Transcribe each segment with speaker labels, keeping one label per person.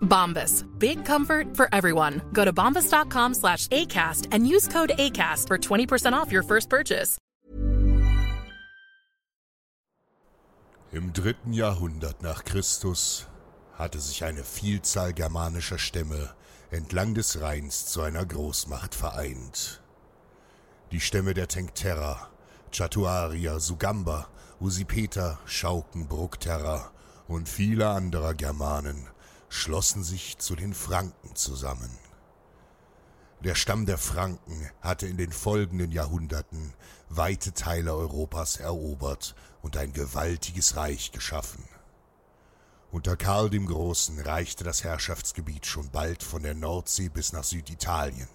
Speaker 1: Bombas. Big comfort for everyone. Go to bombas.com slash ACAST and use code ACAST for 20% off your first purchase.
Speaker 2: Im dritten Jahrhundert nach Christus hatte sich eine Vielzahl germanischer Stämme entlang des Rheins zu einer Großmacht vereint. Die Stämme der Tencterra, Chatuarier, Sugamba, Usipeter, Schauken, Bructerra und viele anderer Germanen schlossen sich zu den Franken zusammen. Der Stamm der Franken hatte in den folgenden Jahrhunderten weite Teile Europas erobert und ein gewaltiges Reich geschaffen. Unter Karl dem Großen reichte das Herrschaftsgebiet schon bald von der Nordsee bis nach Süditalien.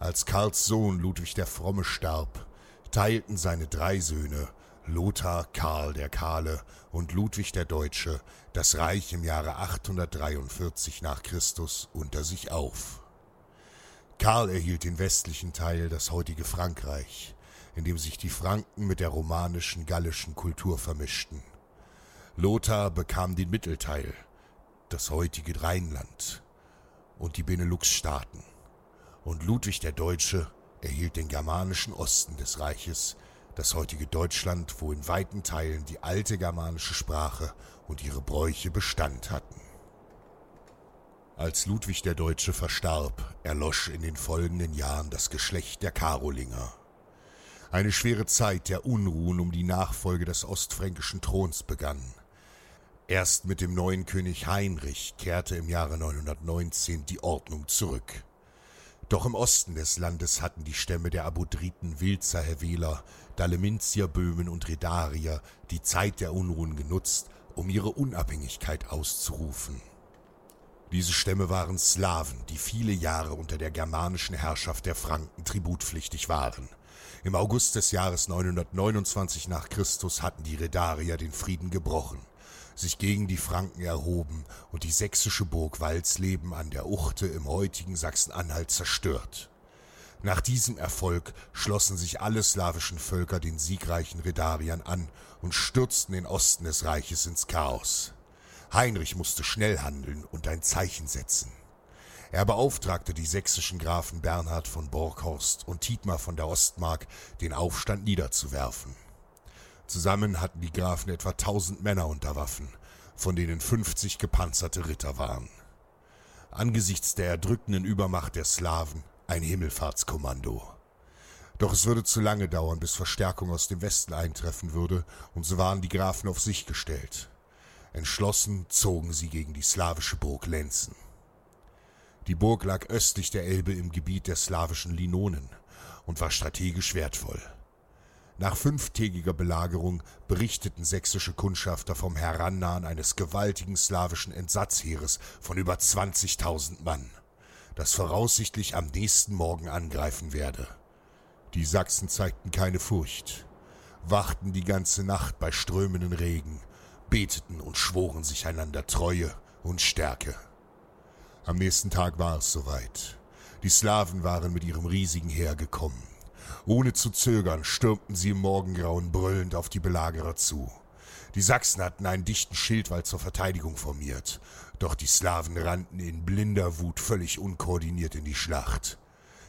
Speaker 2: Als Karls Sohn Ludwig der Fromme starb, teilten seine drei Söhne Lothar, Karl der Kahle und Ludwig der Deutsche das Reich im Jahre 843 nach Christus unter sich auf. Karl erhielt den westlichen Teil, das heutige Frankreich, in dem sich die Franken mit der romanischen gallischen Kultur vermischten. Lothar bekam den Mittelteil, das heutige Rheinland und die Benelux-Staaten. Und Ludwig der Deutsche erhielt den germanischen Osten des Reiches, das heutige Deutschland, wo in weiten Teilen die alte germanische Sprache und ihre Bräuche Bestand hatten. Als Ludwig der Deutsche verstarb, erlosch in den folgenden Jahren das Geschlecht der Karolinger. Eine schwere Zeit der Unruhen um die Nachfolge des ostfränkischen Throns begann. Erst mit dem neuen König Heinrich kehrte im Jahre 919 die Ordnung zurück. Doch im Osten des Landes hatten die Stämme der Abodriten, Wilzer, Heveler, Daleminzier, Böhmen und Redarier die Zeit der Unruhen genutzt, um ihre Unabhängigkeit auszurufen. Diese Stämme waren Slawen, die viele Jahre unter der germanischen Herrschaft der Franken tributpflichtig waren. Im August des Jahres 929 nach Christus hatten die Redarier den Frieden gebrochen, sich gegen die Franken erhoben und die sächsische Burg Walsleben an der Uchte im heutigen Sachsen-Anhalt zerstört. Nach diesem Erfolg schlossen sich alle slawischen Völker den siegreichen Redariern an und stürzten den Osten des Reiches ins Chaos. Heinrich musste schnell handeln und ein Zeichen setzen. Er beauftragte die sächsischen Grafen Bernhard von Borkhorst und Tietmar von der Ostmark, den Aufstand niederzuwerfen. Zusammen hatten die Grafen etwa tausend Männer unter Waffen, von denen fünfzig gepanzerte Ritter waren. Angesichts der erdrückenden Übermacht der Slawen ein Himmelfahrtskommando. Doch es würde zu lange dauern, bis Verstärkung aus dem Westen eintreffen würde, und so waren die Grafen auf sich gestellt. Entschlossen zogen sie gegen die slawische Burg Lenzen. Die Burg lag östlich der Elbe im Gebiet der slawischen Linonen und war strategisch wertvoll. Nach fünftägiger Belagerung berichteten sächsische Kundschafter vom Herannahen eines gewaltigen slawischen Entsatzheeres von über 20.000 Mann, das voraussichtlich am nächsten Morgen angreifen werde. Die Sachsen zeigten keine Furcht, wachten die ganze Nacht bei strömenden Regen, beteten und schworen sich einander Treue und Stärke. Am nächsten Tag war es soweit. Die Slawen waren mit ihrem riesigen Heer gekommen. Ohne zu zögern stürmten sie im Morgengrauen brüllend auf die Belagerer zu. Die Sachsen hatten einen dichten Schildwall zur Verteidigung formiert, doch die Slawen rannten in blinder Wut völlig unkoordiniert in die Schlacht.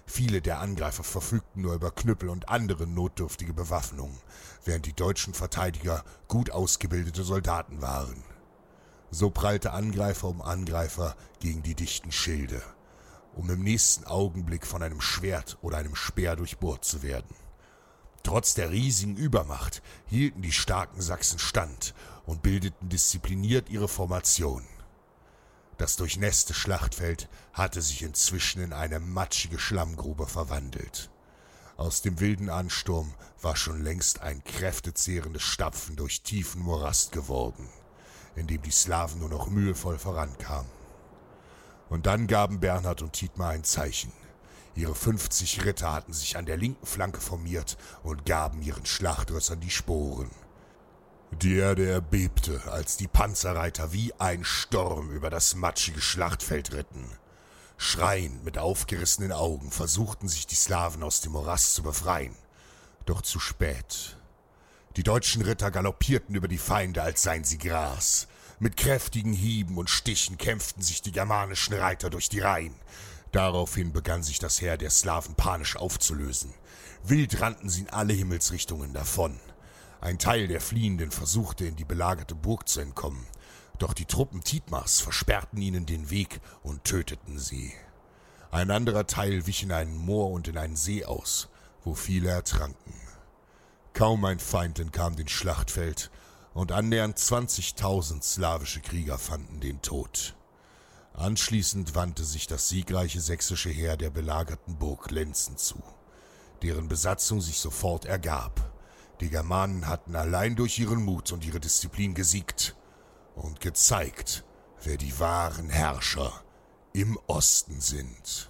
Speaker 2: Viele der Angreifer verfügten nur über Knüppel und andere notdürftige Bewaffnung, während die deutschen Verteidiger gut ausgebildete Soldaten waren. So prallte Angreifer um Angreifer gegen die dichten Schilde, um im nächsten Augenblick von einem Schwert oder einem Speer durchbohrt zu werden. Trotz der riesigen Übermacht hielten die starken Sachsen stand und bildeten diszipliniert ihre Formation. Das durchnässte Schlachtfeld hatte sich inzwischen in eine matschige Schlammgrube verwandelt. Aus dem wilden Ansturm war schon längst ein kräftezehrendes Stapfen durch tiefen Morast geworden, in dem die Slawen nur noch mühevoll vorankamen. Und dann gaben Bernhard und Tietmar ein Zeichen. Ihre fünfzig Ritter hatten sich an der linken Flanke formiert und gaben ihren Schlachtrössern die Sporen. Die Erde erbebte, als die Panzerreiter wie ein Sturm über das matschige Schlachtfeld ritten. Schreiend mit aufgerissenen Augen versuchten sich die Slawen aus dem Morast zu befreien. Doch zu spät. Die deutschen Ritter galoppierten über die Feinde, als seien sie Gras. Mit kräftigen Hieben und Stichen kämpften sich die germanischen Reiter durch die Reihen. Daraufhin begann sich das Heer der Slawen panisch aufzulösen. Wild rannten sie in alle Himmelsrichtungen davon. Ein Teil der Fliehenden versuchte, in die belagerte Burg zu entkommen, doch die Truppen Tietmars versperrten ihnen den Weg und töteten sie. Ein anderer Teil wich in einen Moor und in einen See aus, wo viele ertranken. Kaum ein Feind entkam dem Schlachtfeld, und annähernd 20.000 slawische Krieger fanden den Tod. Anschließend wandte sich das siegreiche sächsische Heer der belagerten Burg Lenzen zu, deren Besatzung sich sofort ergab. Die Germanen hatten allein durch ihren Mut und ihre Disziplin gesiegt und gezeigt, wer die wahren Herrscher im Osten sind.